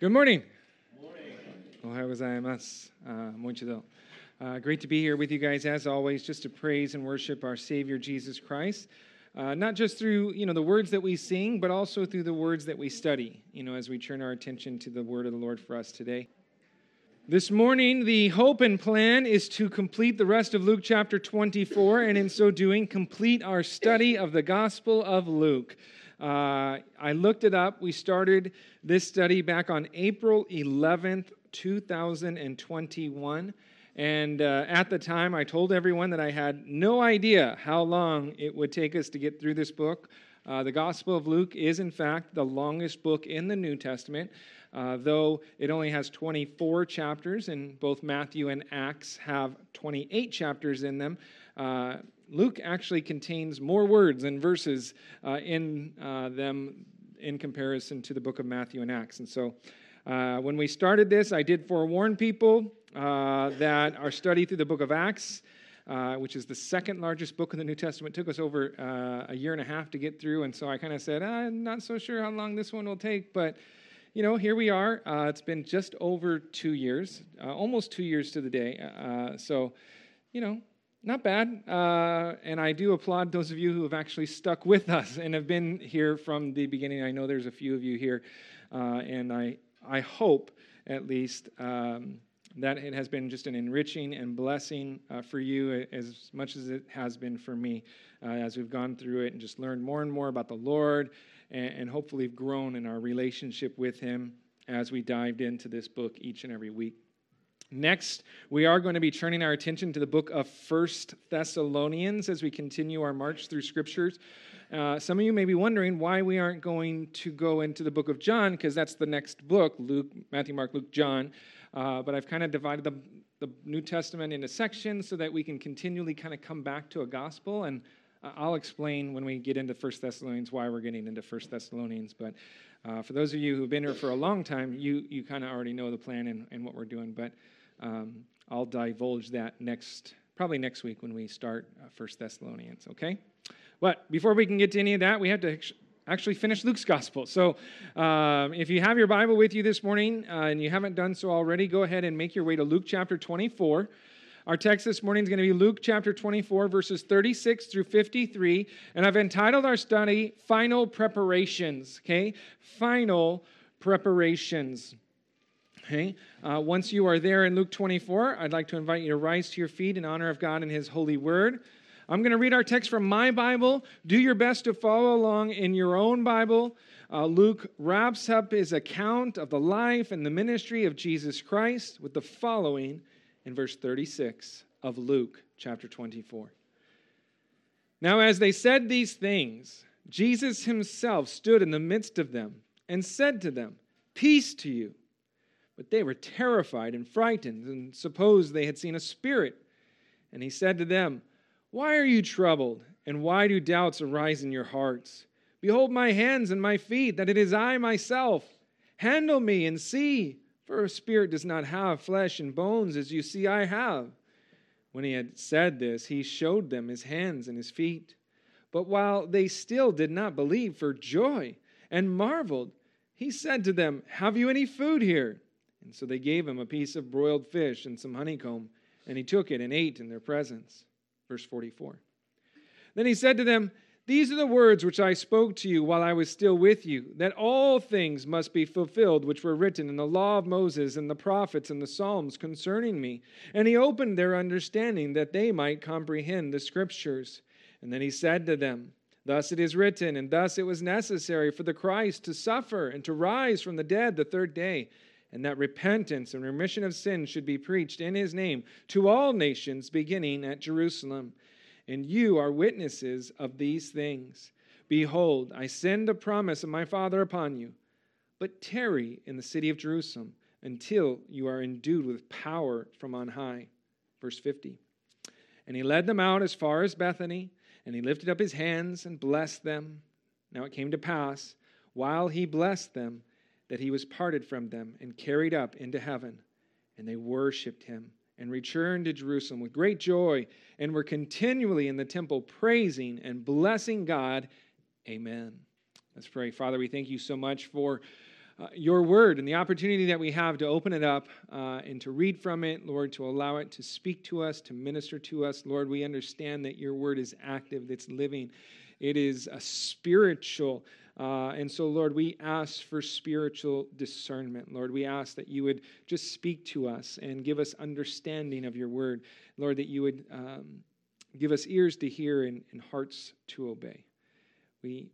Good morning. Good morning. Uh, great to be here with you guys, as always, just to praise and worship our Savior Jesus Christ. Uh, not just through you know the words that we sing, but also through the words that we study. You know, as we turn our attention to the Word of the Lord for us today. This morning, the hope and plan is to complete the rest of Luke chapter 24, and in so doing, complete our study of the Gospel of Luke. Uh, I looked it up. We started this study back on April 11th, 2021. And uh, at the time, I told everyone that I had no idea how long it would take us to get through this book. Uh, the Gospel of Luke is, in fact, the longest book in the New Testament, uh, though it only has 24 chapters, and both Matthew and Acts have 28 chapters in them. Luke actually contains more words and verses uh, in uh, them in comparison to the book of Matthew and Acts. And so uh, when we started this, I did forewarn people uh, that our study through the book of Acts, uh, which is the second largest book in the New Testament, took us over uh, a year and a half to get through. And so I kind of said, I'm not so sure how long this one will take, but you know, here we are. it's been just over two years, almost two years to the day. so, you know, not bad. Uh, and I do applaud those of you who have actually stuck with us and have been here from the beginning. I know there's a few of you here, uh, and I, I hope at least um, that it has been just an enriching and blessing uh, for you as much as it has been for me uh, as we've gone through it and just learned more and more about the Lord and, and hopefully grown in our relationship with Him as we dived into this book each and every week. Next, we are going to be turning our attention to the book of First Thessalonians as we continue our march through scriptures. Uh, some of you may be wondering why we aren't going to go into the book of John, because that's the next book Luke, Matthew, Mark, Luke, John. Uh, but I've kind of divided the, the New Testament into sections so that we can continually kind of come back to a gospel. And I'll explain when we get into First Thessalonians why we're getting into First Thessalonians. But uh, for those of you who've been here for a long time, you, you kind of already know the plan and, and what we're doing. But um, I'll divulge that next, probably next week when we start uh, First Thessalonians, okay? But before we can get to any of that, we have to actually finish Luke's gospel. So um, if you have your Bible with you this morning uh, and you haven't done so already, go ahead and make your way to Luke chapter 24. Our text this morning is going to be Luke chapter 24, verses 36 through 53. And I've entitled our study Final Preparations, okay? Final Preparations. Okay? Uh, once you are there in Luke 24, I'd like to invite you to rise to your feet in honor of God and His holy word. I'm going to read our text from my Bible. Do your best to follow along in your own Bible. Uh, Luke wraps up his account of the life and the ministry of Jesus Christ with the following in verse 36 of Luke chapter 24. Now, as they said these things, Jesus himself stood in the midst of them and said to them, Peace to you. But they were terrified and frightened and supposed they had seen a spirit. And he said to them, Why are you troubled? And why do doubts arise in your hearts? Behold my hands and my feet, that it is I myself. Handle me and see, for a spirit does not have flesh and bones, as you see I have. When he had said this, he showed them his hands and his feet. But while they still did not believe for joy and marveled, he said to them, Have you any food here? And so they gave him a piece of broiled fish and some honeycomb, and he took it and ate in their presence. Verse 44. Then he said to them, These are the words which I spoke to you while I was still with you, that all things must be fulfilled which were written in the law of Moses and the prophets and the Psalms concerning me. And he opened their understanding that they might comprehend the scriptures. And then he said to them, Thus it is written, and thus it was necessary for the Christ to suffer and to rise from the dead the third day and that repentance and remission of sins should be preached in his name to all nations, beginning at Jerusalem. And you are witnesses of these things. Behold, I send a promise of my Father upon you, but tarry in the city of Jerusalem until you are endued with power from on high. Verse 50. And he led them out as far as Bethany, and he lifted up his hands and blessed them. Now it came to pass, while he blessed them, that he was parted from them and carried up into heaven. And they worshiped him and returned to Jerusalem with great joy and were continually in the temple praising and blessing God. Amen. Let's pray. Father, we thank you so much for uh, your word and the opportunity that we have to open it up uh, and to read from it, Lord, to allow it to speak to us, to minister to us. Lord, we understand that your word is active, it's living, it is a spiritual. Uh, and so, Lord, we ask for spiritual discernment. Lord, we ask that you would just speak to us and give us understanding of your word. Lord, that you would um, give us ears to hear and, and hearts to obey. We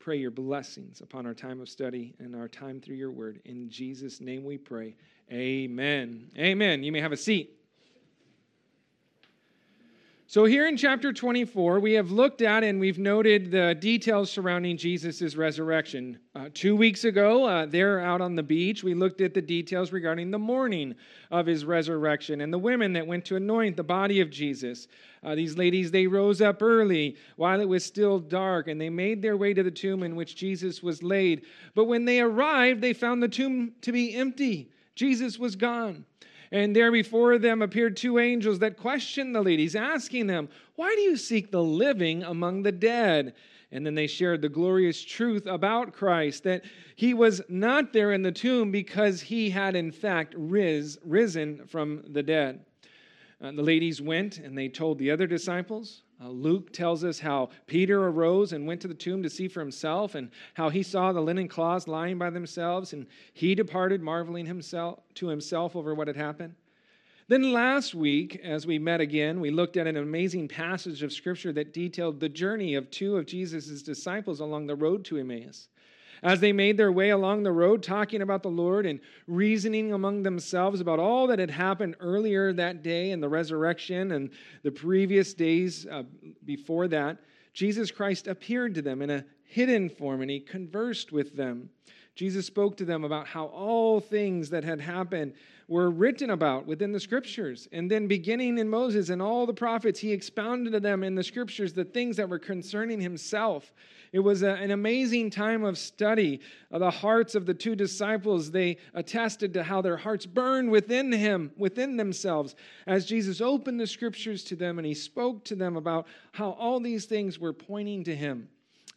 pray your blessings upon our time of study and our time through your word. In Jesus' name we pray. Amen. Amen. You may have a seat. So, here in chapter 24, we have looked at and we've noted the details surrounding Jesus' resurrection. Uh, two weeks ago, uh, there out on the beach, we looked at the details regarding the morning of his resurrection and the women that went to anoint the body of Jesus. Uh, these ladies, they rose up early while it was still dark and they made their way to the tomb in which Jesus was laid. But when they arrived, they found the tomb to be empty. Jesus was gone. And there before them appeared two angels that questioned the ladies, asking them, Why do you seek the living among the dead? And then they shared the glorious truth about Christ that he was not there in the tomb because he had, in fact, ris, risen from the dead. Uh, the ladies went and they told the other disciples. Uh, Luke tells us how Peter arose and went to the tomb to see for himself, and how he saw the linen cloths lying by themselves, and he departed, marveling himself to himself over what had happened. Then last week, as we met again, we looked at an amazing passage of scripture that detailed the journey of two of Jesus' disciples along the road to Emmaus. As they made their way along the road, talking about the Lord and reasoning among themselves about all that had happened earlier that day and the resurrection and the previous days uh, before that, Jesus Christ appeared to them in a hidden form and he conversed with them. Jesus spoke to them about how all things that had happened were written about within the scriptures. And then, beginning in Moses and all the prophets, he expounded to them in the scriptures the things that were concerning himself. It was a, an amazing time of study. The hearts of the two disciples, they attested to how their hearts burned within him, within themselves, as Jesus opened the scriptures to them and he spoke to them about how all these things were pointing to him.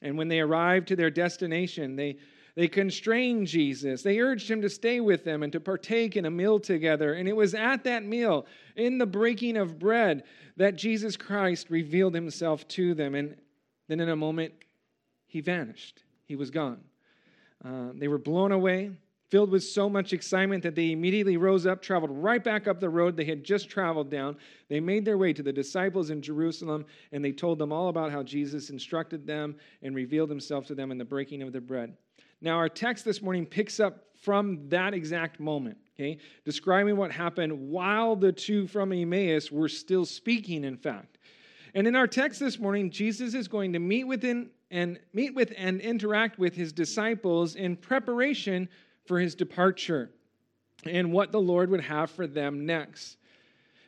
And when they arrived to their destination, they they constrained Jesus. They urged him to stay with them and to partake in a meal together. And it was at that meal, in the breaking of bread, that Jesus Christ revealed himself to them. And then in a moment, he vanished. He was gone. Uh, they were blown away, filled with so much excitement that they immediately rose up, traveled right back up the road they had just traveled down. They made their way to the disciples in Jerusalem, and they told them all about how Jesus instructed them and revealed himself to them in the breaking of the bread. Now, our text this morning picks up from that exact moment, okay, describing what happened while the two from Emmaus were still speaking, in fact. And in our text this morning, Jesus is going to meet within and meet with and interact with his disciples in preparation for his departure and what the Lord would have for them next.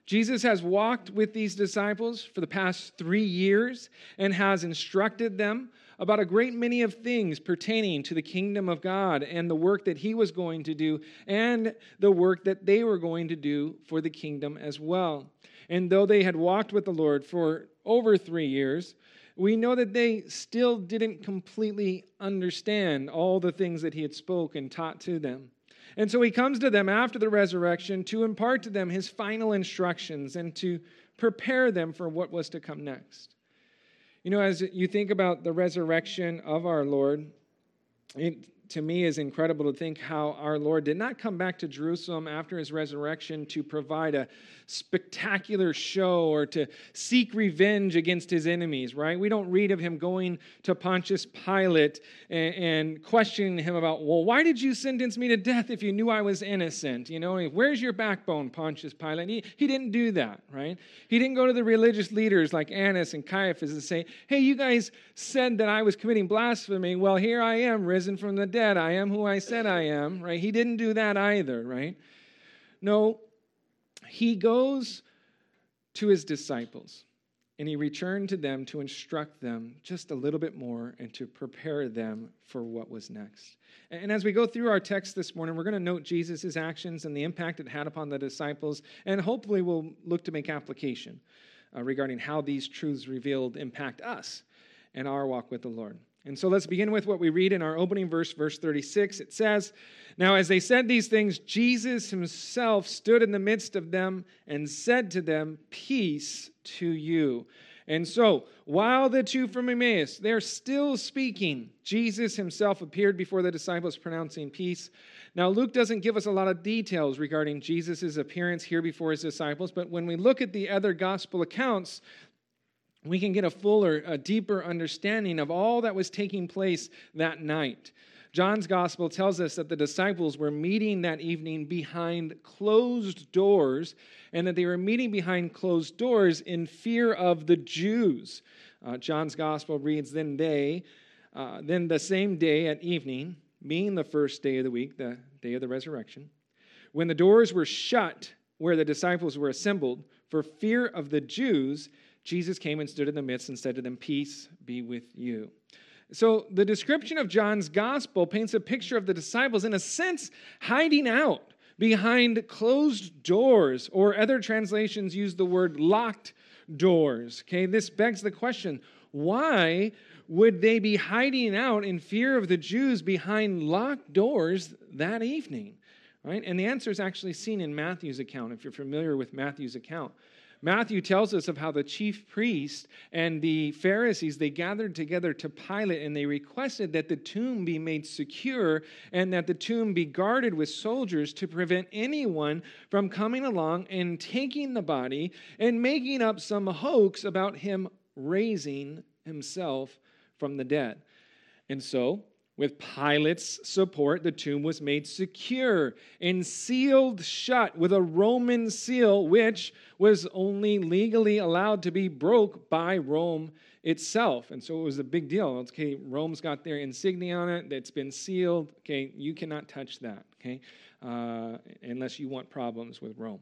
Jesus has walked with these disciples for the past three years and has instructed them about a great many of things pertaining to the kingdom of God and the work that he was going to do and the work that they were going to do for the kingdom as well. And though they had walked with the Lord for over three years, we know that they still didn't completely understand all the things that he had spoke and taught to them. And so he comes to them after the resurrection to impart to them his final instructions and to prepare them for what was to come next. You know, as you think about the resurrection of our Lord, it to me is incredible to think how our Lord did not come back to Jerusalem after his resurrection to provide a spectacular show or to seek revenge against his enemies, right? We don't read of him going to Pontius Pilate and, and questioning him about, well, why did you sentence me to death if you knew I was innocent? You know, where's your backbone, Pontius Pilate? He, he didn't do that, right? He didn't go to the religious leaders like Annas and Caiaphas and say, hey, you guys said that I was committing blasphemy. Well, here I am, risen from the dead. I am who I said I am, right? He didn't do that either, right? No, he goes to his disciples and he returned to them to instruct them just a little bit more and to prepare them for what was next. And as we go through our text this morning, we're going to note Jesus' actions and the impact it had upon the disciples, and hopefully we'll look to make application uh, regarding how these truths revealed impact us and our walk with the Lord. And so let's begin with what we read in our opening verse, verse 36. It says, Now as they said these things, Jesus himself stood in the midst of them and said to them, Peace to you. And so, while the two from Emmaus, they're still speaking, Jesus himself appeared before the disciples pronouncing peace. Now, Luke doesn't give us a lot of details regarding Jesus' appearance here before his disciples, but when we look at the other gospel accounts, we can get a fuller, a deeper understanding of all that was taking place that night. John's gospel tells us that the disciples were meeting that evening behind closed doors and that they were meeting behind closed doors in fear of the Jews. Uh, John's gospel reads, Then they, uh, then the same day at evening, being the first day of the week, the day of the resurrection, when the doors were shut where the disciples were assembled, for fear of the Jews, Jesus came and stood in the midst and said to them, Peace be with you. So the description of John's gospel paints a picture of the disciples, in a sense, hiding out behind closed doors, or other translations use the word locked doors. Okay, this begs the question why would they be hiding out in fear of the Jews behind locked doors that evening? Right? And the answer is actually seen in Matthew's account, if you're familiar with Matthew's account. Matthew tells us of how the chief priests and the Pharisees they gathered together to Pilate and they requested that the tomb be made secure and that the tomb be guarded with soldiers to prevent anyone from coming along and taking the body and making up some hoax about him raising himself from the dead. And so with Pilate's support, the tomb was made secure and sealed shut with a Roman seal, which was only legally allowed to be broke by Rome itself. And so it was a big deal. Okay, Rome's got their insignia on it, it's been sealed. Okay, you cannot touch that, okay, uh, unless you want problems with Rome.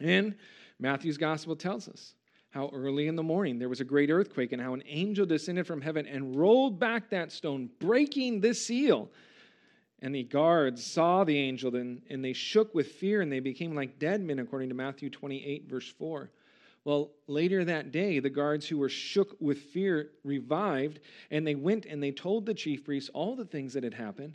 And Matthew's gospel tells us how early in the morning there was a great earthquake and how an angel descended from heaven and rolled back that stone, breaking the seal. And the guards saw the angel and, and they shook with fear and they became like dead men, according to Matthew 28, verse 4. Well, later that day, the guards who were shook with fear revived, and they went and they told the chief priests all the things that had happened.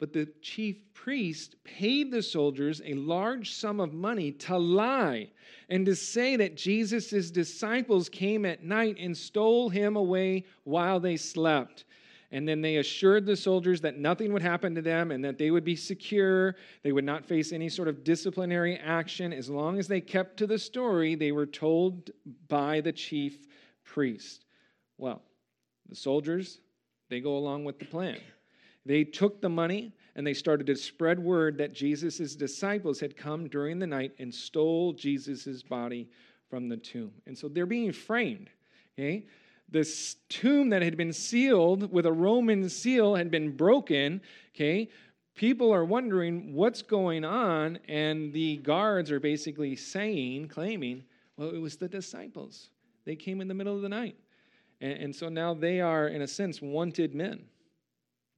But the chief priest paid the soldiers a large sum of money to lie and to say that Jesus' disciples came at night and stole him away while they slept. And then they assured the soldiers that nothing would happen to them and that they would be secure. They would not face any sort of disciplinary action as long as they kept to the story they were told by the chief priest. Well, the soldiers, they go along with the plan. They took the money and they started to spread word that Jesus' disciples had come during the night and stole Jesus' body from the tomb. And so they're being framed. Okay? This tomb that had been sealed with a Roman seal had been broken. Okay? People are wondering what's going on, and the guards are basically saying, claiming, well, it was the disciples. They came in the middle of the night. And, and so now they are, in a sense, wanted men.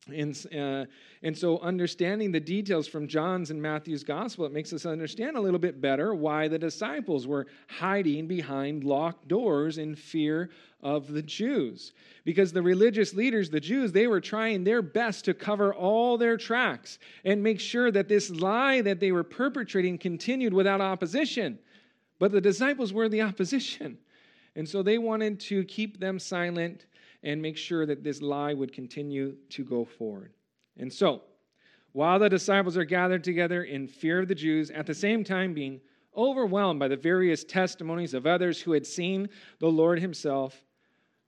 And, uh, and so, understanding the details from John's and Matthew's gospel, it makes us understand a little bit better why the disciples were hiding behind locked doors in fear of the Jews. Because the religious leaders, the Jews, they were trying their best to cover all their tracks and make sure that this lie that they were perpetrating continued without opposition. But the disciples were the opposition. And so, they wanted to keep them silent and make sure that this lie would continue to go forward. And so, while the disciples are gathered together in fear of the Jews, at the same time being overwhelmed by the various testimonies of others who had seen the Lord Himself,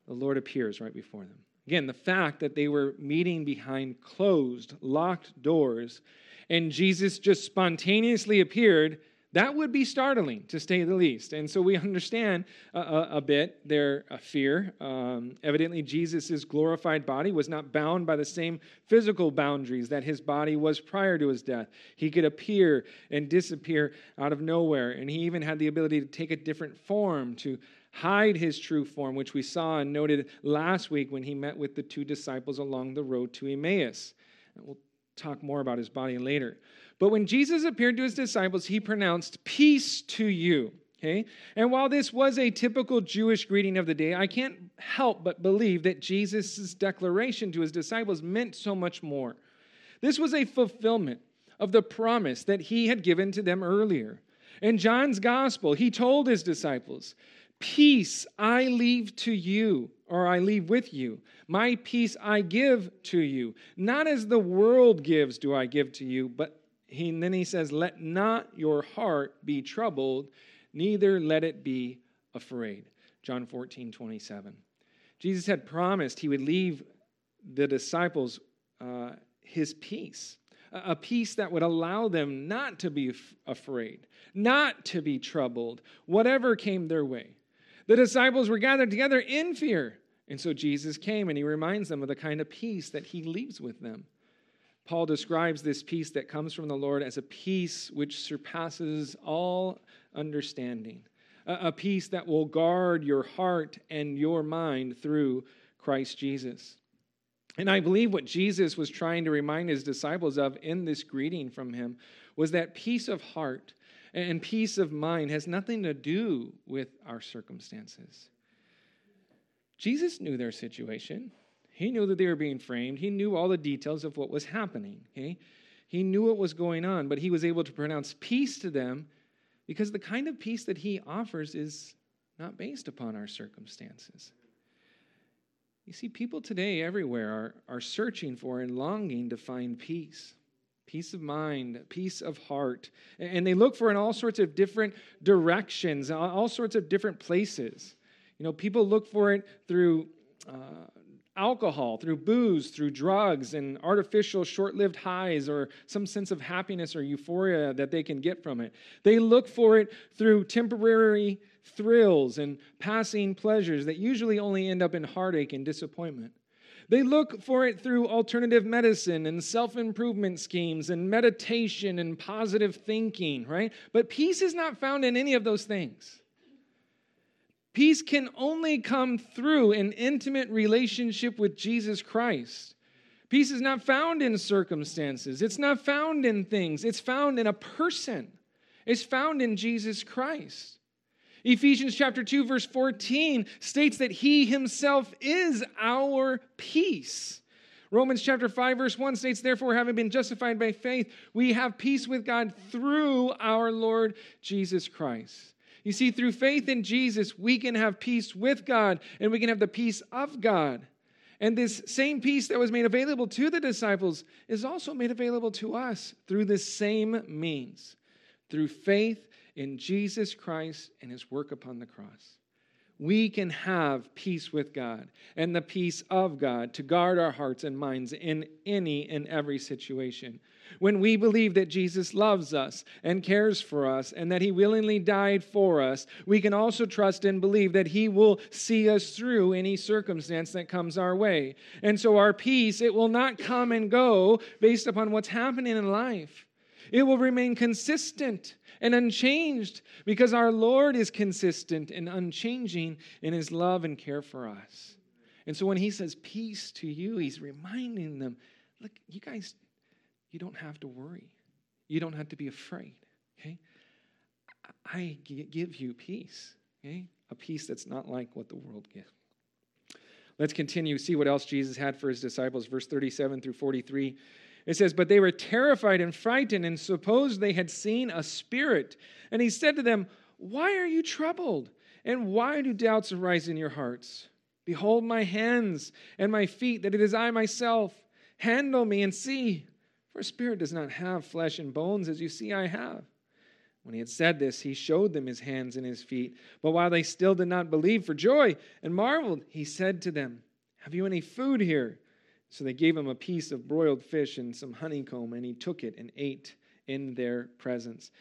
the Lord appears right before them. Again, the fact that they were meeting behind closed, locked doors, and Jesus just spontaneously appeared that would be startling, to say the least. And so we understand a, a, a bit their uh, fear. Um, evidently, Jesus' glorified body was not bound by the same physical boundaries that his body was prior to his death. He could appear and disappear out of nowhere, and he even had the ability to take a different form, to hide his true form, which we saw and noted last week when he met with the two disciples along the road to Emmaus. And We'll talk more about his body later. But when Jesus appeared to his disciples, he pronounced, Peace to you. Okay? And while this was a typical Jewish greeting of the day, I can't help but believe that Jesus' declaration to his disciples meant so much more. This was a fulfillment of the promise that he had given to them earlier. In John's gospel, he told his disciples, Peace I leave to you, or I leave with you. My peace I give to you. Not as the world gives, do I give to you, but he, and then he says, Let not your heart be troubled, neither let it be afraid. John 14, 27. Jesus had promised he would leave the disciples uh, his peace, a peace that would allow them not to be afraid, not to be troubled, whatever came their way. The disciples were gathered together in fear. And so Jesus came and he reminds them of the kind of peace that he leaves with them. Paul describes this peace that comes from the Lord as a peace which surpasses all understanding, a, peace that will guard your heart and your mind through Christ Jesus. And I believe what Jesus was trying to remind his disciples of in this greeting from him was that peace of heart and peace of mind has nothing to do with our circumstances. Jesus knew their situation. He knew that they were being framed. He knew all the details of what was happening. Okay? He knew what was going on, but he was able to pronounce peace to them because the kind of peace that he offers is not based upon our circumstances. You see, people today everywhere are, are searching for and longing to find peace peace of mind, peace of heart. And they look for in all sorts of different directions, all sorts of different places. You know, people look for it through uh, alcohol, through booze, through drugs, and artificial short lived highs or some sense of happiness or euphoria that they can get from it. They look for it through temporary thrills and passing pleasures that usually only end up in heartache and disappointment. They look for it through alternative medicine and self improvement schemes and meditation and positive thinking, right? But peace is not found in any of those things. Peace can only come through an intimate relationship with Jesus Christ. Peace is not found in circumstances, it's not found in things, it's found in a person. It's found in Jesus Christ. Ephesians chapter 2 verse 14 states that he himself is our peace. Romans chapter 5 verse 1 states therefore having been justified by faith we have peace with God through our Lord Jesus Christ. You see, through faith in Jesus, we can have peace with God and we can have the peace of God. And this same peace that was made available to the disciples is also made available to us through the same means through faith in Jesus Christ and his work upon the cross we can have peace with God and the peace of God to guard our hearts and minds in any and every situation. When we believe that Jesus loves us and cares for us and that he willingly died for us, we can also trust and believe that he will see us through any circumstance that comes our way. And so our peace, it will not come and go based upon what's happening in life. It will remain consistent and unchanged because our Lord is consistent and unchanging in his love and care for us. And so when he says peace to you, he's reminding them look, you guys, you don't have to worry. You don't have to be afraid, okay? I give you peace, okay? A peace that's not like what the world gives. Let's continue, see what else Jesus had for his disciples. Verse 37 through 43. It says, But they were terrified and frightened and supposed they had seen a spirit. And he said to them, Why are you troubled? And why do doubts arise in your hearts? Behold my hands and my feet, that it is I myself. Handle me and see. For spirit does not have flesh and bones, as you see I have. When he had said this, he showed them his hands and his feet. But while they still did not believe for joy and marveled, he said to them, Have you any food here? So they gave him a piece of broiled fish and some honeycomb, and he took it and ate in their presence.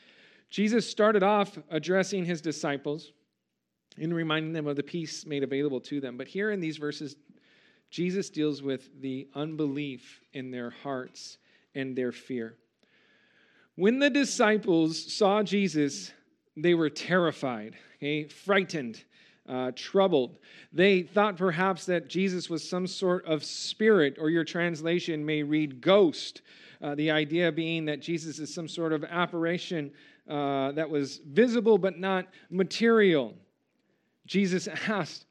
Jesus started off addressing his disciples and reminding them of the peace made available to them. But here in these verses, Jesus deals with the unbelief in their hearts and their fear. When the disciples saw Jesus, they were terrified, okay, frightened uh, troubled. They thought perhaps that Jesus was some sort of spirit, or your translation may read ghost. Uh, the idea being that Jesus is some sort of apparition uh, that was visible but not material. Jesus asked,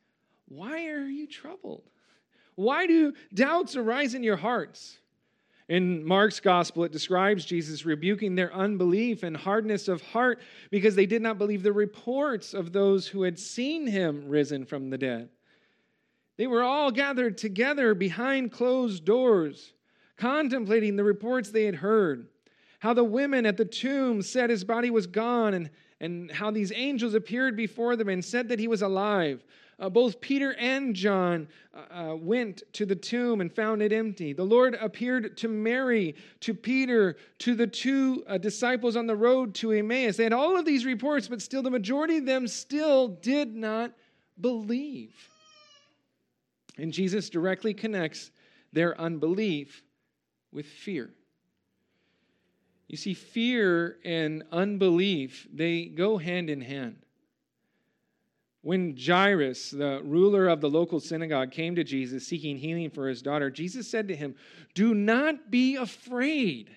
Why are you troubled? Why do doubts arise in your hearts? In Mark's gospel, it describes Jesus rebuking their unbelief and hardness of heart because they did not believe the reports of those who had seen him risen from the dead. They were all gathered together behind closed doors, contemplating the reports they had heard. How the women at the tomb said his body was gone, and, and how these angels appeared before them and said that he was alive. Uh, both Peter and John uh, uh, went to the tomb and found it empty. The Lord appeared to Mary, to Peter, to the two uh, disciples on the road to Emmaus. They had all of these reports, but still, the majority of them still did not believe. And Jesus directly connects their unbelief with fear. You see, fear and unbelief, they go hand in hand. When Jairus, the ruler of the local synagogue, came to Jesus seeking healing for his daughter, Jesus said to him, Do not be afraid,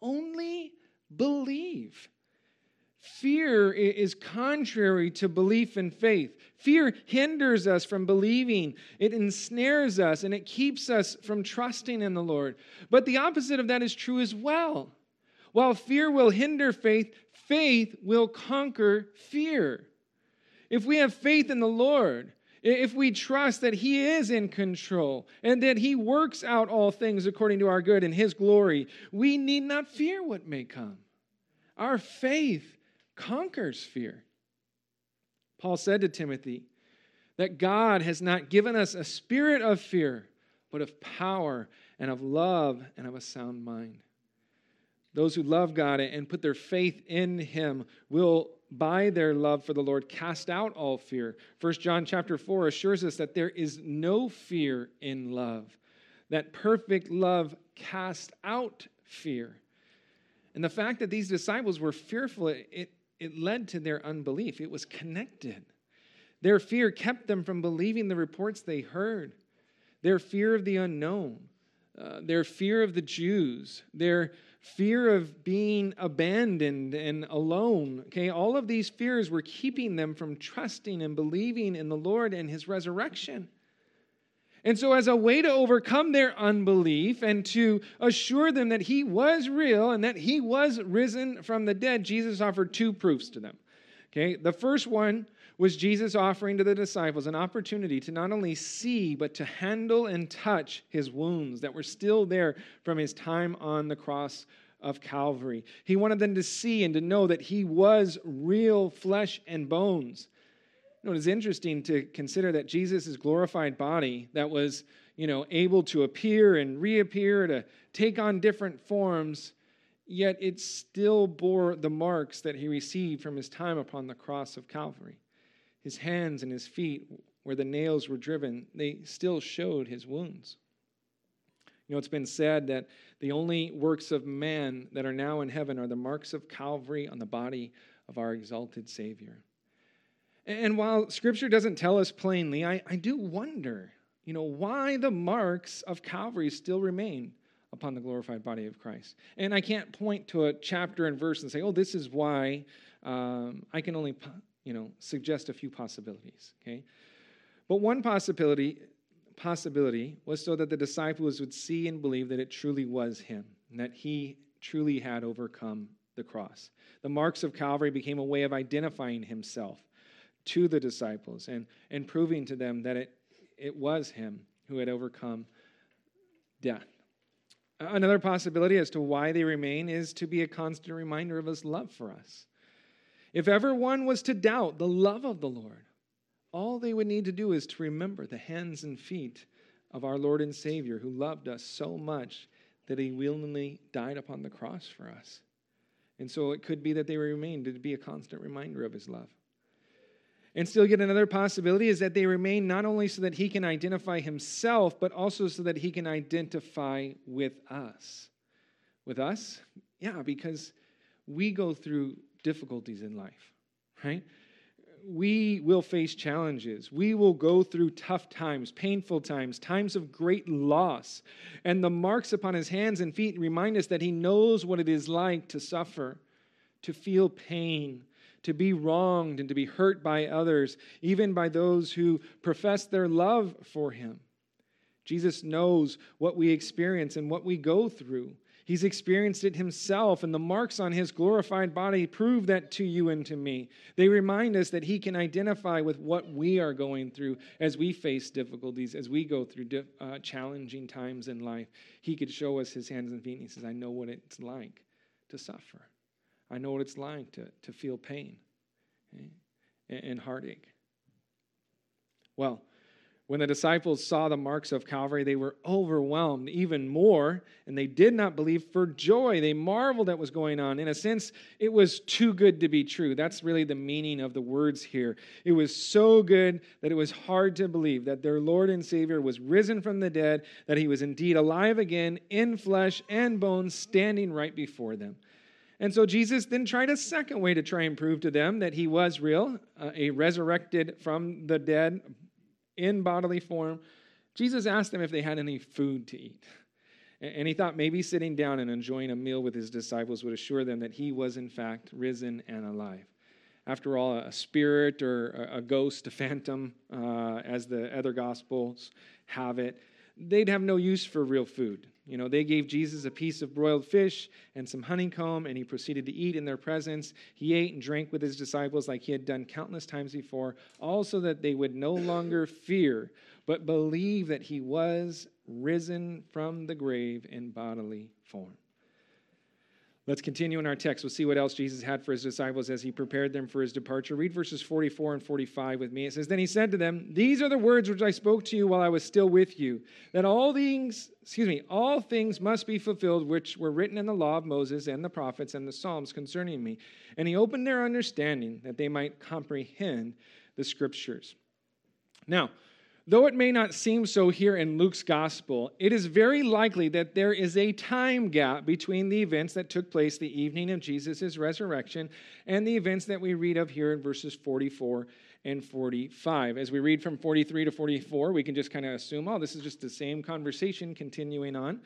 only believe. Fear is contrary to belief and faith. Fear hinders us from believing, it ensnares us, and it keeps us from trusting in the Lord. But the opposite of that is true as well. While fear will hinder faith, faith will conquer fear. If we have faith in the Lord, if we trust that He is in control and that He works out all things according to our good and His glory, we need not fear what may come. Our faith conquers fear. Paul said to Timothy that God has not given us a spirit of fear, but of power and of love and of a sound mind. Those who love God and put their faith in Him will by their love for the Lord cast out all fear. First John chapter 4 assures us that there is no fear in love, that perfect love casts out fear. And the fact that these disciples were fearful, it, it led to their unbelief. It was connected. Their fear kept them from believing the reports they heard. Their fear of the unknown, uh, their fear of the Jews, their fear of being abandoned and alone. Okay, all of these fears were keeping them from trusting and believing in the Lord and his resurrection. And so, as a way to overcome their unbelief and to assure them that he was real and that he was risen from the dead, Jesus offered two proofs to them. Okay, the first one was Jesus offering to the disciples an opportunity to not only see, but to handle and touch his wounds that were still there from his time on the cross of Calvary. He wanted them to see and to know that he was real flesh and bones. You know, it is interesting to consider that Jesus' glorified body that was, you know, able to appear and reappear, to take on different forms, yet it still bore the marks that he received from his time upon the cross of Calvary his hands and his feet, where the nails were driven, they still showed his wounds. You know, it's been said that the only works of man that are now in heaven are the marks of Calvary on the body of our exalted Savior. And while Scripture doesn't tell us plainly, I, I do wonder, you know, why the marks of Calvary still remain upon the glorified body of Christ. And I can't point to a chapter and verse and say, oh, this is why. Um, I can only you know, suggest a few possibilities, okay? But one possibility possibility was so that the disciples would see and believe that it truly was him, and that he truly had overcome the cross. The marks of Calvary became a way of identifying himself to the disciples and, and proving to them that it, it was him who had overcome death. Another possibility as to why they remain is to be a constant reminder of his love for us. If ever one was to doubt the love of the Lord, all they would need to do is to remember the hands and feet of our Lord and Savior who loved us so much that he willingly died upon the cross for us. And so it could be that they remained to be a constant reminder of his love. And still, yet another possibility is that they remain not only so that he can identify himself, but also so that he can identify with us. With us? Yeah, because we go through difficulties in life, right? we will face challenges. We will go through tough times, painful times, times of great loss. And the marks upon his hands and feet remind us that he knows what it is like to suffer, to feel pain, to be wronged, and to be hurt by others, even by those who profess their love for him. Jesus knows what we experience and what we go through. He's experienced it himself, and the marks on his glorified body prove that to you and to me. They remind us that he can identify with what we are going through as we face difficulties, as we go through uh, challenging times in life. He could show us his hands and feet, and he says, I know what it's like to suffer. I know what it's like to, to feel pain okay? and, and heartache. Well, when the disciples saw the marks of Calvary, they were overwhelmed even more, and they did not believe for joy. They marveled at what was going on. In a sense, it was too good to be true. That's really the meaning of the words here. It was so good that it was hard to believe that their Lord and Savior was risen from the dead, that he was indeed alive again in flesh and bones, standing right before them. And so Jesus then tried a second way to try and prove to them that he was real, uh, a resurrected from the dead in bodily form, Jesus asked them if they had any food to eat. And he thought maybe sitting down and enjoying a meal with his disciples would assure them that he was, in fact, risen and alive. After all, a spirit or a ghost, a phantom, uh, as the other gospels have it, they'd have no use for real food. You know, they gave Jesus a piece of broiled fish and some honeycomb, and he proceeded to eat in their presence. He ate and drank with his disciples like he had done countless times before, also that they would no longer fear, but believe that he was risen from the grave in bodily form. Let's continue in our text. We'll see what else Jesus had for his disciples as he prepared them for his departure. Read verses 44 and 45 with me. It says, Then he said to them, These are the words which I spoke to you while I was still with you, that all things, excuse me, all things must be fulfilled which were written in the law of Moses and the prophets and the Psalms concerning me. And he opened their understanding that they might comprehend the scriptures. Now, Though it may not seem so here in Luke's gospel, it is very likely that there is a time gap between the events that took place the evening of Jesus' resurrection and the events that we read of here in verses 44 and 45. As we read from 43 to 44, we can just kind of assume, oh, this is just the same conversation continuing on.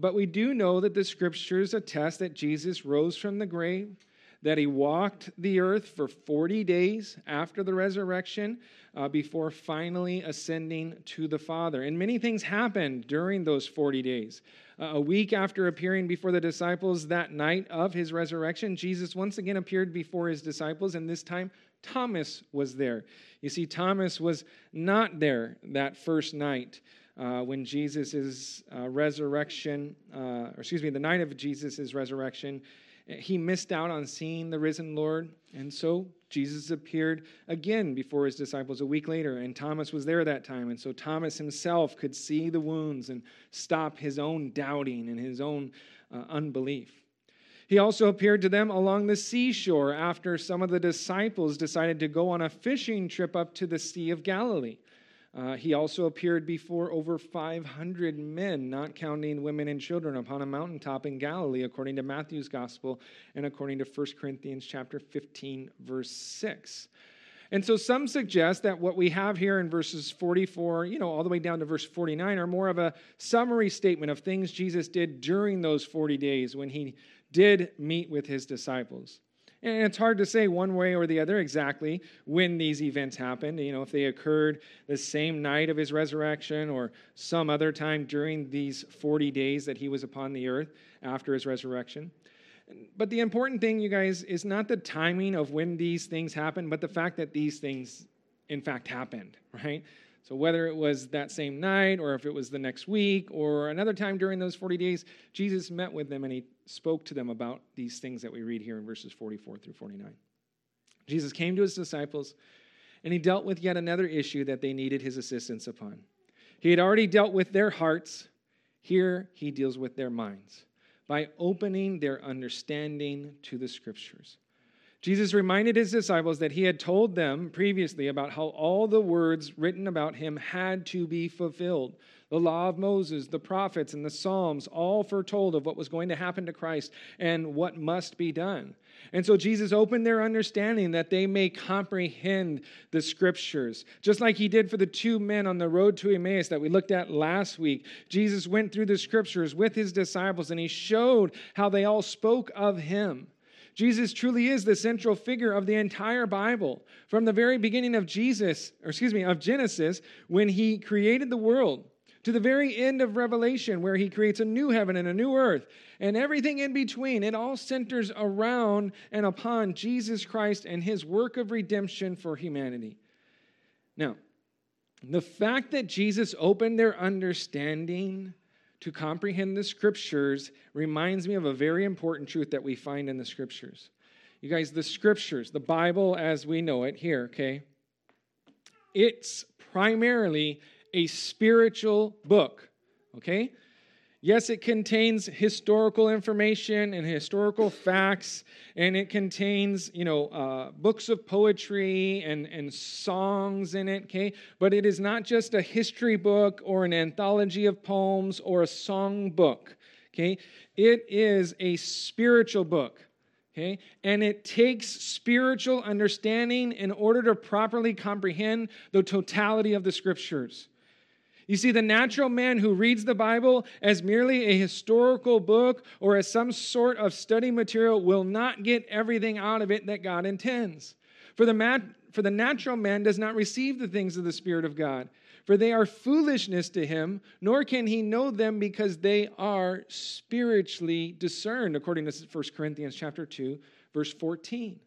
But we do know that the scriptures attest that Jesus rose from the grave that he walked the earth for 40 days after the resurrection uh, before finally ascending to the Father. And many things happened during those 40 days. Uh, a week after appearing before the disciples that night of his resurrection, Jesus once again appeared before his disciples, and this time Thomas was there. You see, Thomas was not there that first night. Uh, when Jesus' uh, resurrection, uh, or excuse me, the night of Jesus' resurrection, he missed out on seeing the risen Lord. And so Jesus appeared again before his disciples a week later, and Thomas was there that time. And so Thomas himself could see the wounds and stop his own doubting and his own uh, unbelief. He also appeared to them along the seashore after some of the disciples decided to go on a fishing trip up to the Sea of Galilee. Uh, he also appeared before over 500 men, not counting women and children, upon a mountaintop in Galilee, according to Matthew's gospel and according to 1 Corinthians chapter 15, verse 6. And so some suggest that what we have here in verses 44, you know, all the way down to verse 49 are more of a summary statement of things Jesus did during those 40 days when he did meet with his disciples. And it's hard to say one way or the other exactly when these events happened. You know, if they occurred the same night of his resurrection or some other time during these 40 days that he was upon the earth after his resurrection. But the important thing, you guys, is not the timing of when these things happened, but the fact that these things, in fact, happened, right? So, whether it was that same night or if it was the next week or another time during those 40 days, Jesus met with them and he spoke to them about these things that we read here in verses 44 through 49. Jesus came to his disciples and he dealt with yet another issue that they needed his assistance upon. He had already dealt with their hearts, here he deals with their minds by opening their understanding to the scriptures. Jesus reminded his disciples that he had told them previously about how all the words written about him had to be fulfilled. The law of Moses, the prophets, and the Psalms all foretold of what was going to happen to Christ and what must be done. And so Jesus opened their understanding that they may comprehend the scriptures. Just like he did for the two men on the road to Emmaus that we looked at last week. Jesus went through the scriptures with his disciples and he showed how they all spoke of him. Jesus truly is the central figure of the entire Bible. From the very beginning of Jesus, or excuse me, of Genesis, when he created the world, to the very end of Revelation, where he creates a new heaven and a new earth, and everything in between. It all centers around and upon Jesus Christ and his work of redemption for humanity. Now, the fact that Jesus opened their understanding to comprehend the scriptures reminds me of a very important truth that we find in the scriptures. You guys, the scriptures, the Bible as we know it here, okay? It's primarily a spiritual book, okay? Yes, it contains historical information and historical facts, and it contains, you know, uh, books of poetry and, and songs in it, okay? But it is not just a history book or an anthology of poems or a song book, okay? It is a spiritual book, okay? And it takes spiritual understanding in order to properly comprehend the totality of the scriptures. You see, the natural man who reads the Bible as merely a historical book or as some sort of study material will not get everything out of it that God intends. For the, mat- for the natural man does not receive the things of the Spirit of God, for they are foolishness to him, nor can he know them because they are spiritually discerned, according to 1 Corinthians chapter 2, verse 14.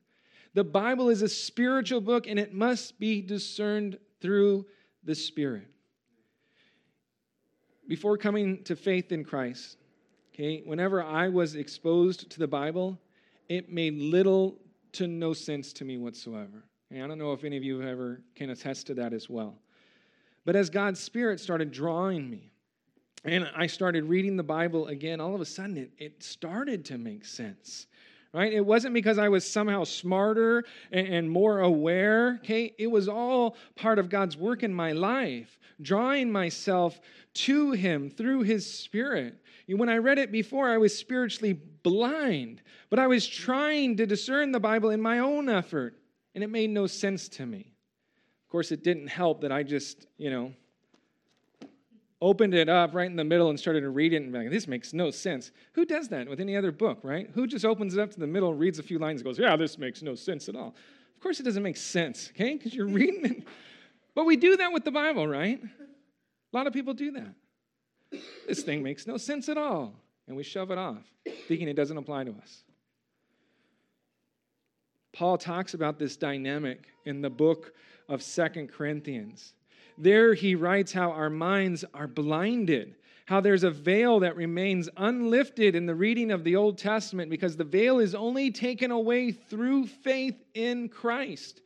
The Bible is a spiritual book and it must be discerned through the Spirit before coming to faith in Christ, okay, whenever I was exposed to the Bible, it made little to no sense to me whatsoever. And I don't know if any of you have ever can attest to that as well. But as God's Spirit started drawing me, and I started reading the Bible again, all of a sudden it, it started to make sense. Right? It wasn't because I was somehow smarter and, and more aware. Okay? It was all part of God's work in my life, drawing myself to him through his spirit. When I read it before, I was spiritually blind, but I was trying to discern the Bible in my own effort, and it made no sense to me. Of course, it didn't help that I just, you know, opened it up right in the middle and started to read it and be like, this makes no sense. Who does that with any other book, right? Who just opens it up to the middle, reads a few lines, and goes, yeah, this makes no sense at all. Of course, it doesn't make sense, okay? Because you're reading it. But we do that with the Bible, right? A lot of people do that. This thing makes no sense at all. And we shove it off, thinking it doesn't apply to us. Paul talks about this dynamic in the book of Second Corinthians. There he writes how our minds are blinded, how there's a veil that remains unlifted in the reading of the Old Testament because the veil is only taken away through faith in Christ.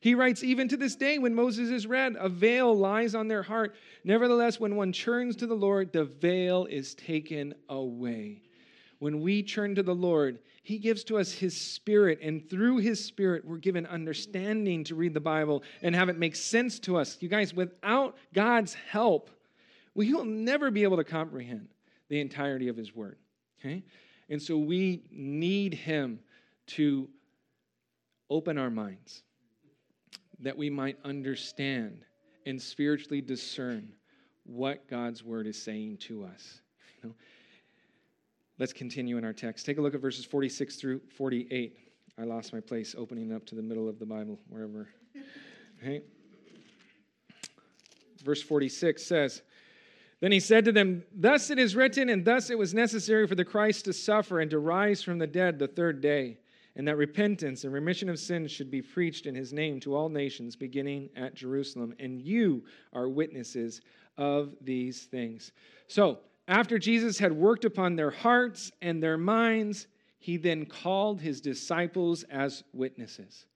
He writes, Even to this day, when Moses is read, a veil lies on their heart. Nevertheless, when one turns to the Lord, the veil is taken away. When we turn to the Lord, He gives to us His Spirit, and through His Spirit, we're given understanding to read the Bible and have it make sense to us. You guys, without God's help, we will never be able to comprehend the entirety of His Word. Okay? And so we need Him to open our minds that we might understand and spiritually discern what God's word is saying to us. You know? Let's continue in our text. Take a look at verses 46 through 48. I lost my place opening up to the middle of the Bible, wherever. Verse 46 says, Then he said to them, Thus it is written, and thus it was necessary for the Christ to suffer and to rise from the dead the third day and that repentance and remission of sins should be preached in his name to all nations, beginning at Jerusalem. And you are witnesses of these things. So, after Jesus had worked upon their hearts and their minds, he then called his disciples as witnesses.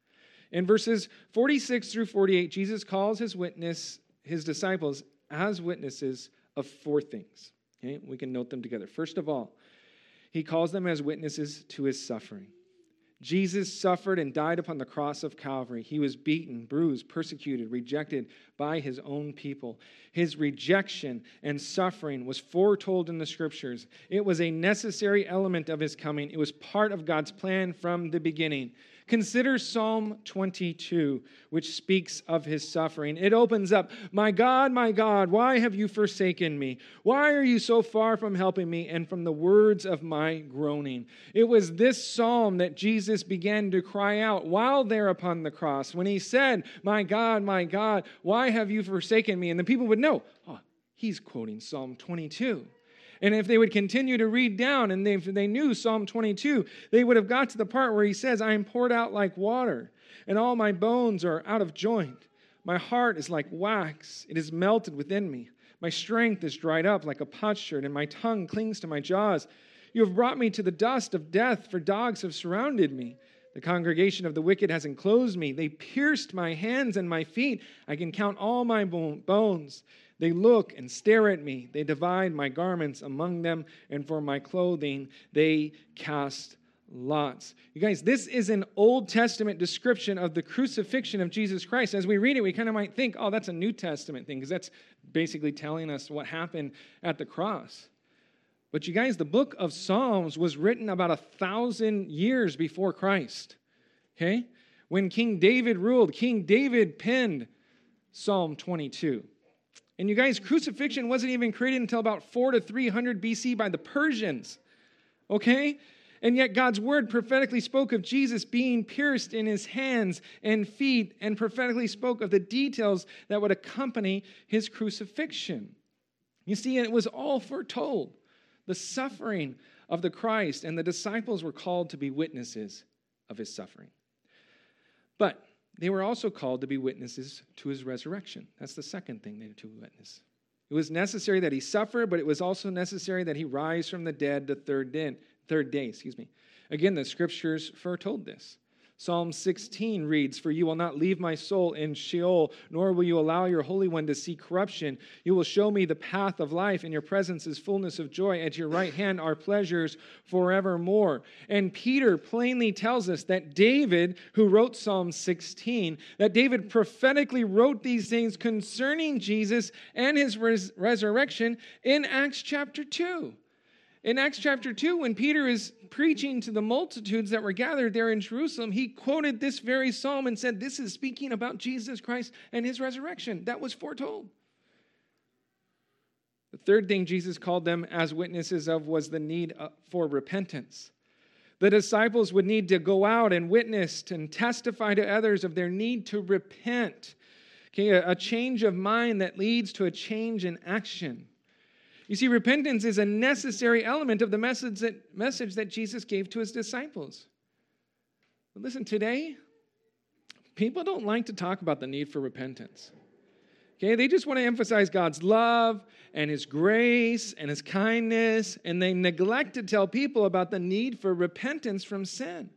In verses 46 through 48, Jesus calls his witness, his disciples as witnesses of four things. Okay? We can note them together. First of all, he calls them as witnesses to his suffering. Jesus suffered and died upon the cross of Calvary. He was beaten, bruised, persecuted, rejected by his own people. His rejection and suffering was foretold in the scriptures. It was a necessary element of his coming, it was part of God's plan from the beginning. Consider Psalm 22, which speaks of his suffering. It opens up, My God, my God, why have you forsaken me? Why are you so far from helping me and from the words of my groaning? It was this psalm that Jesus began to cry out while there upon the cross when he said, My God, my God, why have you forsaken me? And the people would know, Oh, he's quoting Psalm 22. And if they would continue to read down and they, they knew Psalm 22, they would have got to the part where he says, I am poured out like water, and all my bones are out of joint. My heart is like wax, it is melted within me. My strength is dried up like a potsherd, and my tongue clings to my jaws. You have brought me to the dust of death, for dogs have surrounded me. The congregation of the wicked has enclosed me. They pierced my hands and my feet. I can count all my bones. They look and stare at me. They divide my garments among them, and for my clothing they cast lots. You guys, this is an Old Testament description of the crucifixion of Jesus Christ. As we read it, we kind of might think, oh, that's a New Testament thing, because that's basically telling us what happened at the cross. But you guys, the book of Psalms was written about a thousand years before Christ. Okay? When King David ruled, King David penned Psalm 22. And you guys, crucifixion wasn't even created until about 4 to 300 BC by the Persians. Okay? And yet God's word prophetically spoke of Jesus being pierced in his hands and feet and prophetically spoke of the details that would accompany his crucifixion. You see, it was all foretold. The suffering of the Christ, and the disciples were called to be witnesses of his suffering. But they were also called to be witnesses to his resurrection. That's the second thing they were to witness. It was necessary that he suffer, but it was also necessary that he rise from the dead the third day, third day, excuse me. Again, the scriptures foretold this. Psalm 16 reads, For you will not leave my soul in Sheol, nor will you allow your Holy One to see corruption. You will show me the path of life. In your presence is fullness of joy. At your right hand are pleasures forevermore. And Peter plainly tells us that David, who wrote Psalm 16, that David prophetically wrote these things concerning Jesus and his res- resurrection in Acts chapter 2. In Acts chapter 2, when Peter is preaching to the multitudes that were gathered there in Jerusalem, he quoted this very psalm and said, This is speaking about Jesus Christ and his resurrection. That was foretold. The third thing Jesus called them as witnesses of was the need uh, for repentance. The disciples would need to go out and witness and testify to others of their need to repent. Okay, a change of mind that leads to a change in action. You see, repentance is a necessary element of the message that, message that Jesus gave to his disciples. But listen, today, people don't like to talk about the need for repentance. Okay, they just want to emphasize God's love and His grace and His kindness, and they neglect to tell people about the need for repentance from sin.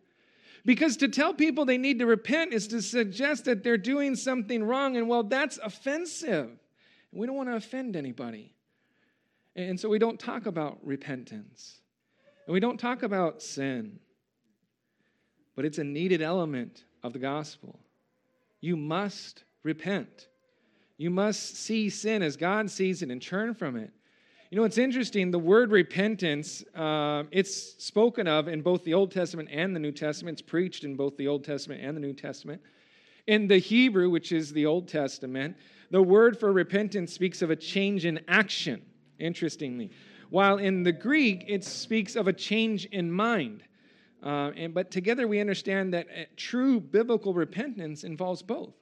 Because to tell people they need to repent is to suggest that they're doing something wrong, and well, that's offensive. We don't want to offend anybody. And so we don't talk about repentance. And we don't talk about sin. But it's a needed element of the gospel. You must repent. You must see sin as God sees it and turn from it. You know, it's interesting. The word repentance, uh, it's spoken of in both the Old Testament and the New Testament. It's preached in both the Old Testament and the New Testament. In the Hebrew, which is the Old Testament, the word for repentance speaks of a change in action interestingly. While in the Greek, it speaks of a change in mind. Uh, and, but together we understand that uh, true biblical repentance involves both.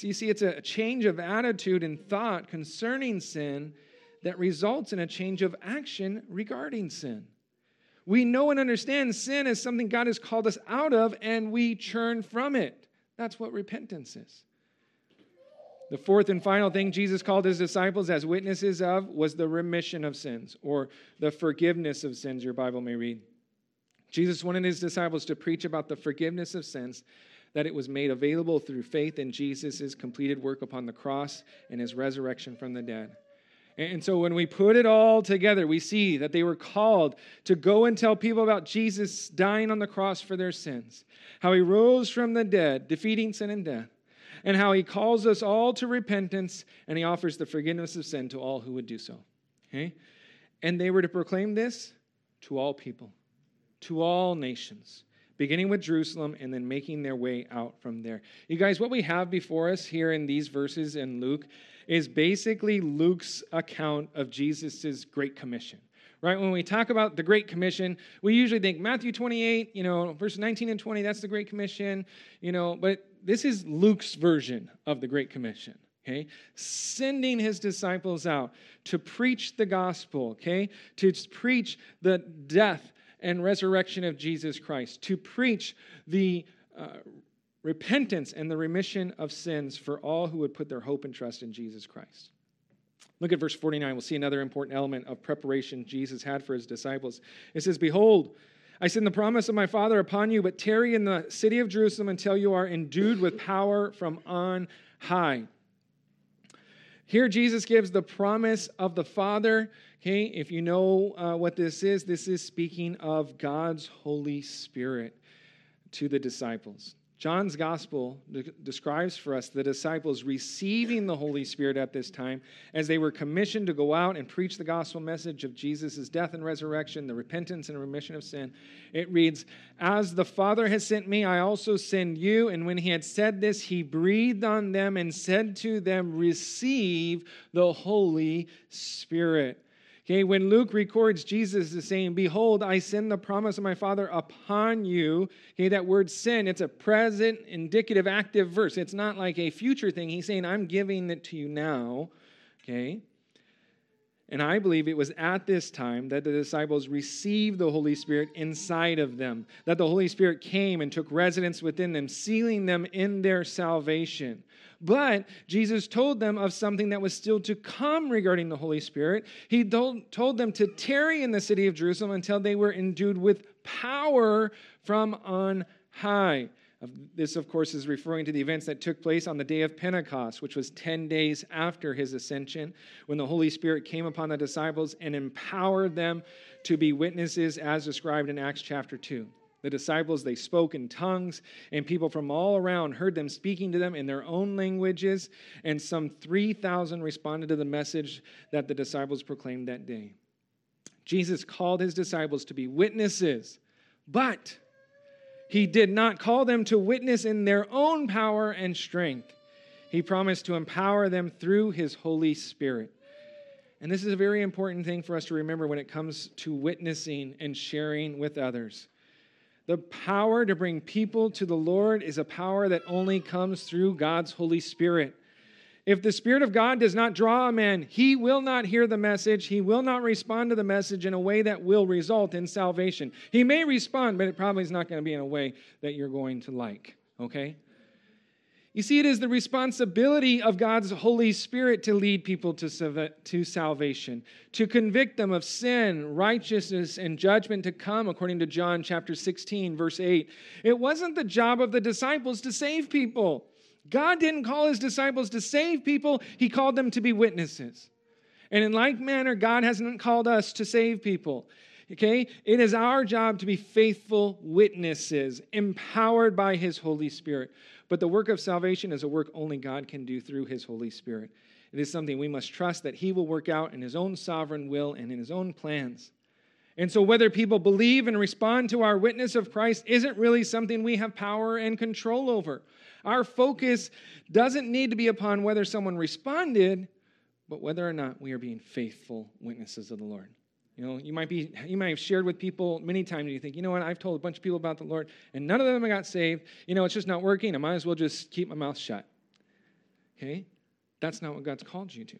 You see, it's a change of attitude and thought concerning sin that results in a change of action regarding sin. We know and understand sin is something God has called us out of, and we turn from it. That's what repentance is. The fourth and final thing Jesus called his disciples as witnesses of was the remission of sins or the forgiveness of sins, your Bible may read. Jesus wanted his disciples to preach about the forgiveness of sins, that it was made available through faith in Jesus' completed work upon the cross and his resurrection from the dead. And so when we put it all together, we see that they were called to go and tell people about Jesus dying on the cross for their sins, how he rose from the dead, defeating sin and death, and how he calls us all to repentance and he offers the forgiveness of sin to all who would do so. Okay? And they were to proclaim this to all people, to all nations, beginning with Jerusalem and then making their way out from there. You guys, what we have before us here in these verses in Luke is basically Luke's account of Jesus' Great Commission. Right? When we talk about the Great Commission, we usually think Matthew 28, you know, verse 19 and 20, that's the Great Commission, you know, but this is Luke's version of the Great Commission. Okay, sending his disciples out to preach the gospel, okay, to preach the death and resurrection of Jesus Christ, to preach the uh, repentance and the remission of sins for all who would put their hope and trust in Jesus Christ. Look at verse 49. We'll see another important element of preparation Jesus had for his disciples. It says, Behold, I send the promise of my Father upon you, but tarry in the city of Jerusalem until you are endued with power from on high. Here, Jesus gives the promise of the Father. Okay, if you know uh, what this is, this is speaking of God's Holy Spirit to the disciples. John's gospel de- describes for us the disciples receiving the Holy Spirit at this time as they were commissioned to go out and preach the gospel message of Jesus' death and resurrection, the repentance and remission of sin. It reads, As the Father has sent me, I also send you. And when he had said this, he breathed on them and said to them, Receive the Holy Spirit. Okay, when Luke records Jesus is saying, Behold, I send the promise of my Father upon you. Okay, that word send, it's a present, indicative, active verse. It's not like a future thing. He's saying, I'm giving it to you now. Okay. And I believe it was at this time that the disciples received the Holy Spirit inside of them, that the Holy Spirit came and took residence within them, sealing them in their salvation. But Jesus told them of something that was still to come regarding the Holy Spirit. He told, them to tarry in the city of Jerusalem until they were endued with power from on high. This, of course, is referring to the events that took place on the day of Pentecost, which was 10 days after his ascension, when the Holy Spirit came upon the disciples and empowered them to be witnesses as described in Acts chapter 2. The disciples, they spoke in tongues, and people from all around heard them speaking to them in their own languages, and some 3,000 responded to the message that the disciples proclaimed that day. Jesus called his disciples to be witnesses, but he did not call them to witness in their own power and strength. He promised to empower them through his Holy Spirit. And this is a very important thing for us to remember when it comes to witnessing and sharing with others. The power to bring people to the Lord is a power that only comes through God's Holy Spirit. If the Spirit of God does not draw a man, he will not hear the message. He will not respond to the message in a way that will result in salvation. He may respond, but it probably is not going to be in a way that you're going to like. Okay? You see, it is the responsibility of God's Holy Spirit to lead people to, to salvation, to convict them of sin, righteousness, and judgment to come, according to John chapter 16, verse 8. It wasn't the job of the disciples to save people. God didn't call his disciples to save people, he called them to be witnesses. And in like manner, God hasn't called us to save people. Okay? It is our job to be faithful witnesses, empowered by his Holy Spirit. But the work of salvation is a work only God can do through his Holy Spirit. It is something we must trust that he will work out in his own sovereign will and in his own plans. And so, whether people believe and respond to our witness of Christ isn't really something we have power and control over. Our focus doesn't need to be upon whether someone responded, but whether or not we are being faithful witnesses of the Lord. You know, you might be you might have shared with people many times you think, you know what, I've told a bunch of people about the Lord and none of them got saved. You know, it's just not working. I might as well just keep my mouth shut. Okay? That's not what God's called you to.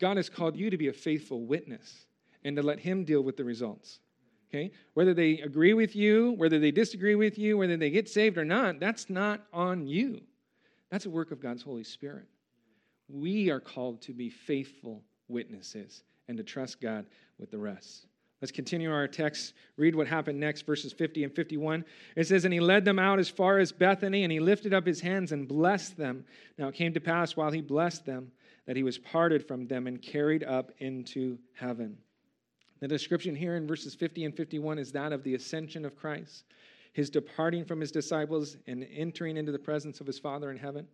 God has called you to be a faithful witness and to let him deal with the results. Okay? Whether they agree with you, whether they disagree with you, whether they get saved or not, that's not on you. That's a work of God's Holy Spirit. We are called to be faithful witnesses and to trust God with the rest. Let's continue our text. Read what happened next, verses 50 and 51. It says, And he led them out as far as Bethany, and he lifted up his hands and blessed them. Now it came to pass while he blessed them that he was parted from them and carried up into heaven. The description here in verses 50 and 51 is that of the ascension of Christ, his departing from his disciples and entering into the presence of his Father in heaven.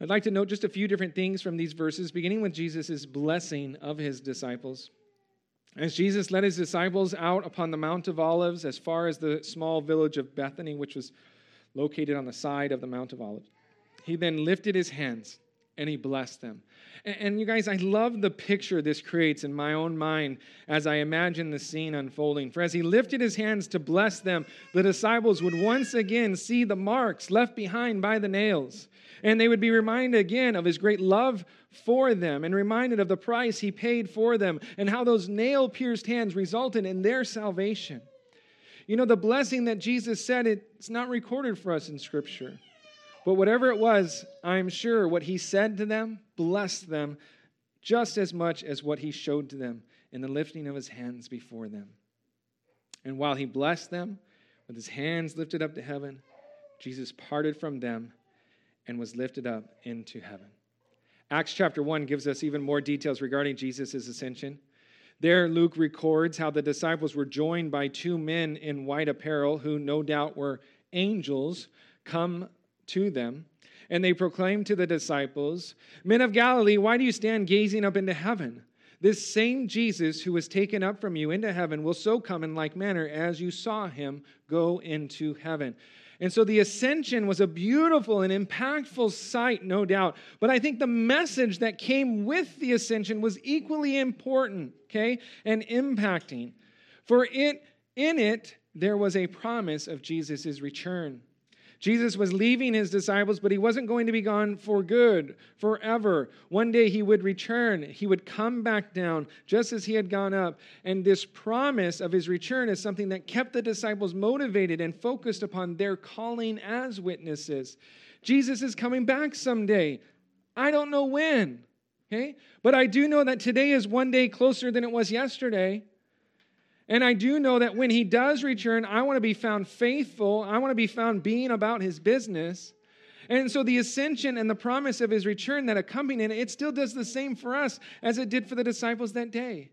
I'd like to note just a few different things from these verses, beginning with Jesus' blessing of his disciples. As Jesus led his disciples out upon the Mount of Olives as far as the small village of Bethany, which was located on the side of the Mount of Olives, he then lifted his hands and he blessed them. And, you guys, I love the picture this creates in my own mind as I imagine the scene unfolding. For as he lifted his hands to bless them, the disciples would once again see the marks left behind by the nails. And they would be reminded again of his great love for them and reminded of the price he paid for them and how those nail pierced hands resulted in their salvation. You know, the blessing that Jesus said, it's not recorded for us in Scripture. But whatever it was, I'm sure what he said to them blessed them just as much as what he showed to them in the lifting of his hands before them. And while he blessed them with his hands lifted up to heaven, Jesus parted from them and was lifted up into heaven. Acts chapter 1 gives us even more details regarding Jesus' ascension. There, Luke records how the disciples were joined by two men in white apparel who no doubt were angels come to them. And they proclaimed to the disciples, Men of Galilee, why do you stand gazing up into heaven? This same Jesus who was taken up from you into heaven will so come in like manner as you saw him go into heaven. And so the ascension was a beautiful and impactful sight, no doubt. But I think the message that came with the ascension was equally important, okay, and impacting. For it in it there was a promise of Jesus' return. Jesus was leaving his disciples, but he wasn't going to be gone for good, forever. One day he would return. He would come back down just as he had gone up. And this promise of his return is something that kept the disciples motivated and focused upon their calling as witnesses. Jesus is coming back someday. I don't know when, okay? But I do know that today is one day closer than it was yesterday. And I do know that when he does return, I want to be found faithful. I want to be found being about his business. And so the ascension and the promise of his return that accompany it, it still does the same for us as it did for the disciples that day.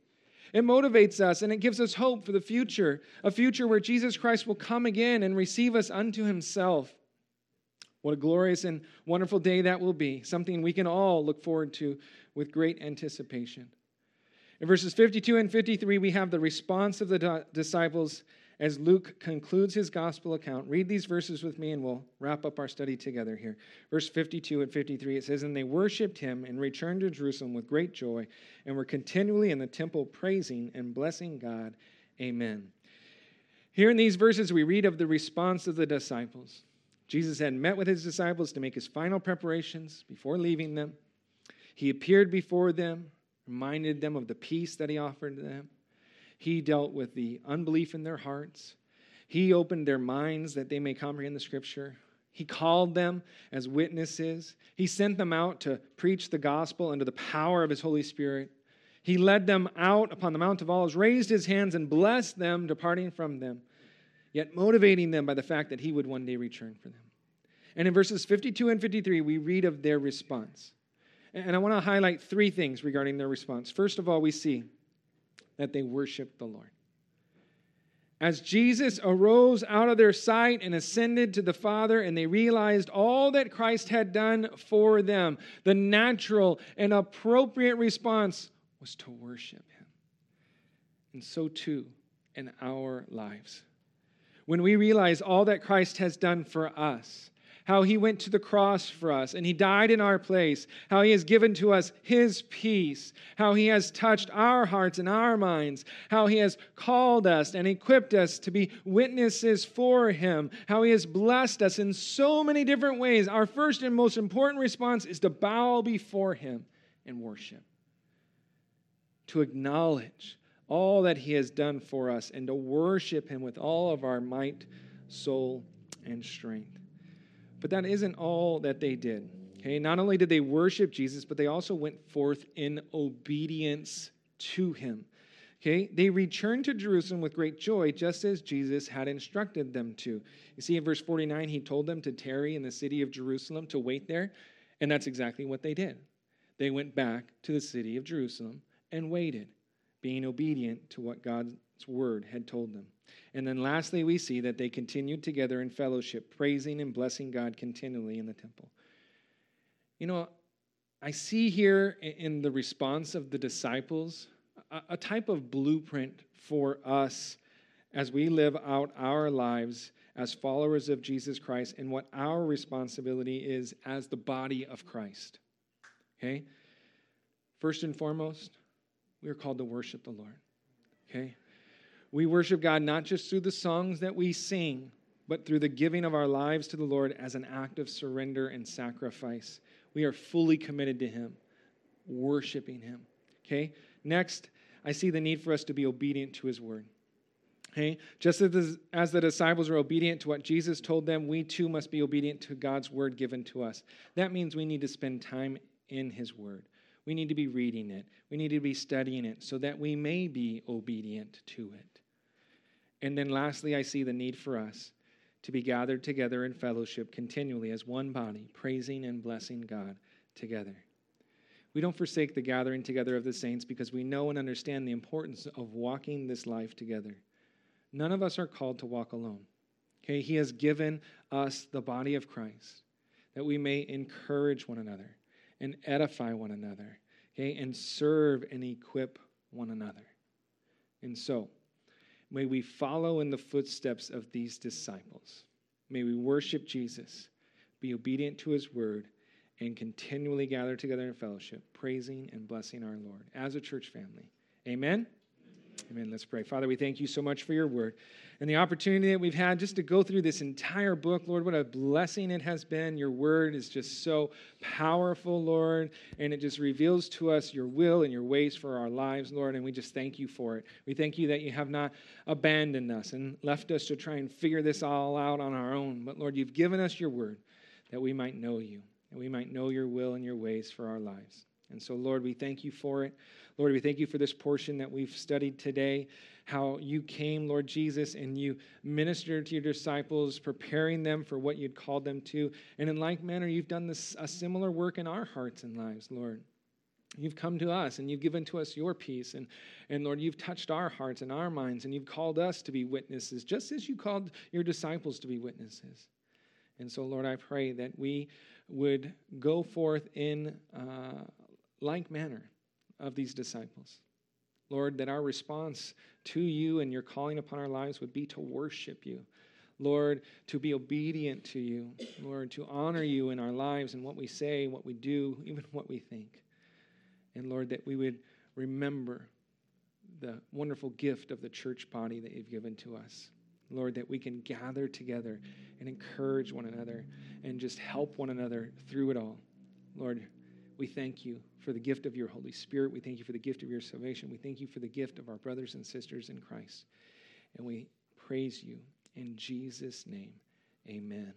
It motivates us and it gives us hope for the future, a future where Jesus Christ will come again and receive us unto himself. What a glorious and wonderful day that will be, something we can all look forward to with great anticipation. In verses 52 and 53, we have the response of the disciples as Luke concludes his gospel account. Read these verses with me and we'll wrap up our study together here. Verse 52 and 53, it says, And they worshiped him and returned to Jerusalem with great joy and were continually in the temple praising and blessing God. Amen. Here in these verses, we read of the response of the disciples. Jesus had met with his disciples to make his final preparations before leaving them. He appeared before them, reminded them of the peace that he offered them. He dealt with the unbelief in their hearts. He opened their minds that they may comprehend the scripture. He called them as witnesses. He sent them out to preach the gospel under the power of his Holy Spirit. He led them out upon the Mount of Olives, raised his hands, and blessed them, departing from them, yet motivating them by the fact that he would one day return for them. And in verses 52 and 53, we read of their response. And I want to highlight three things regarding their response. First of all, we see that they worshiped the Lord. As Jesus arose out of their sight and ascended to the Father, and they realized all that Christ had done for them, the natural and appropriate response was to worship Him. And so too in our lives. When we realize all that Christ has done for us, how he went to the cross for us and he died in our place, how he has given to us his peace, how he has touched our hearts and our minds, how he has called us and equipped us to be witnesses for him, how he has blessed us in so many different ways. Our first and most important response is to bow before him and worship, to acknowledge all that he has done for us and to worship him with all of our might, soul, and strength. But that isn't all that they did. Okay, not only did they worship Jesus, but they also went forth in obedience to him. Okay, they returned to Jerusalem with great joy, just as Jesus had instructed them to. You see, in verse 49, he told them to tarry in the city of Jerusalem, to wait there, and that's exactly what they did. they went back to the city of Jerusalem and waited, being obedient to what God's word had told them. And then lastly, we see that they continued together in fellowship, praising and blessing God continually in the temple. You know, I see here in the response of the disciples a, type of blueprint for us as we live out our lives as followers of Jesus Christ and what our responsibility is as the body of Christ. Okay? First and foremost, we are called to worship the Lord. Okay? We worship God not just through the songs that we sing, but through the giving of our lives to the Lord as an act of surrender and sacrifice. We are fully committed to Him, worshiping Him. Okay? Next, I see the need for us to be obedient to His word. Okay? Just as the, as the disciples were obedient to what Jesus told them, we too must be obedient to God's word given to us. That means we need to spend time in His word. We need to be reading it. We need to be studying it so that we may be obedient to it. And then lastly, I see the need for us to be gathered together in fellowship continually as one body, praising and blessing God together. We don't forsake the gathering together of the saints because we know and understand the importance of walking this life together. None of us are called to walk alone. Okay, he has given us the body of Christ that we may encourage one another and edify one another, okay, and serve and equip one another. And so, may we follow in the footsteps of these disciples. May we worship Jesus, be obedient to his word, and continually gather together in fellowship, praising and blessing our Lord as a church family. Amen. Amen. Let's pray. Father, we thank you so much for your word and the opportunity that we've had just to go through this entire book. Lord, what a blessing it has been. Your word is just so powerful, Lord, and it just reveals to us your will and your ways for our lives, Lord, and we just thank you for it. We thank you that you have not abandoned us and left us to try and figure this all out on our own. But, Lord, you've given us your word that we might know you, and we might know your will and your ways for our lives. And so, Lord, we thank you for it. Lord, we thank you for this portion that we've studied today, how you came, Lord Jesus, and you ministered to your disciples, preparing them for what you'd called them to. And in like manner, you've done this, a similar work in our hearts and lives, Lord. You've come to us and you've given to us your peace. And, and Lord, you've touched our hearts and our minds, and you've called us to be witnesses, just as you called your disciples to be witnesses. And so, Lord, I pray that we would go forth in uh, like manner of these disciples. Lord, that our response to you and your calling upon our lives would be to worship you. Lord, to be obedient to you. Lord, to honor you in our lives and what we say, what we do, even what we think. And Lord, that we would remember the wonderful gift of the church body that you've given to us. Lord, that we can gather together and encourage one another and just help one another through it all. Lord, we thank you for the gift of your Holy Spirit. We thank you for the gift of your salvation. We thank you for the gift of our brothers and sisters in Christ. And we praise you in Jesus' name. Amen.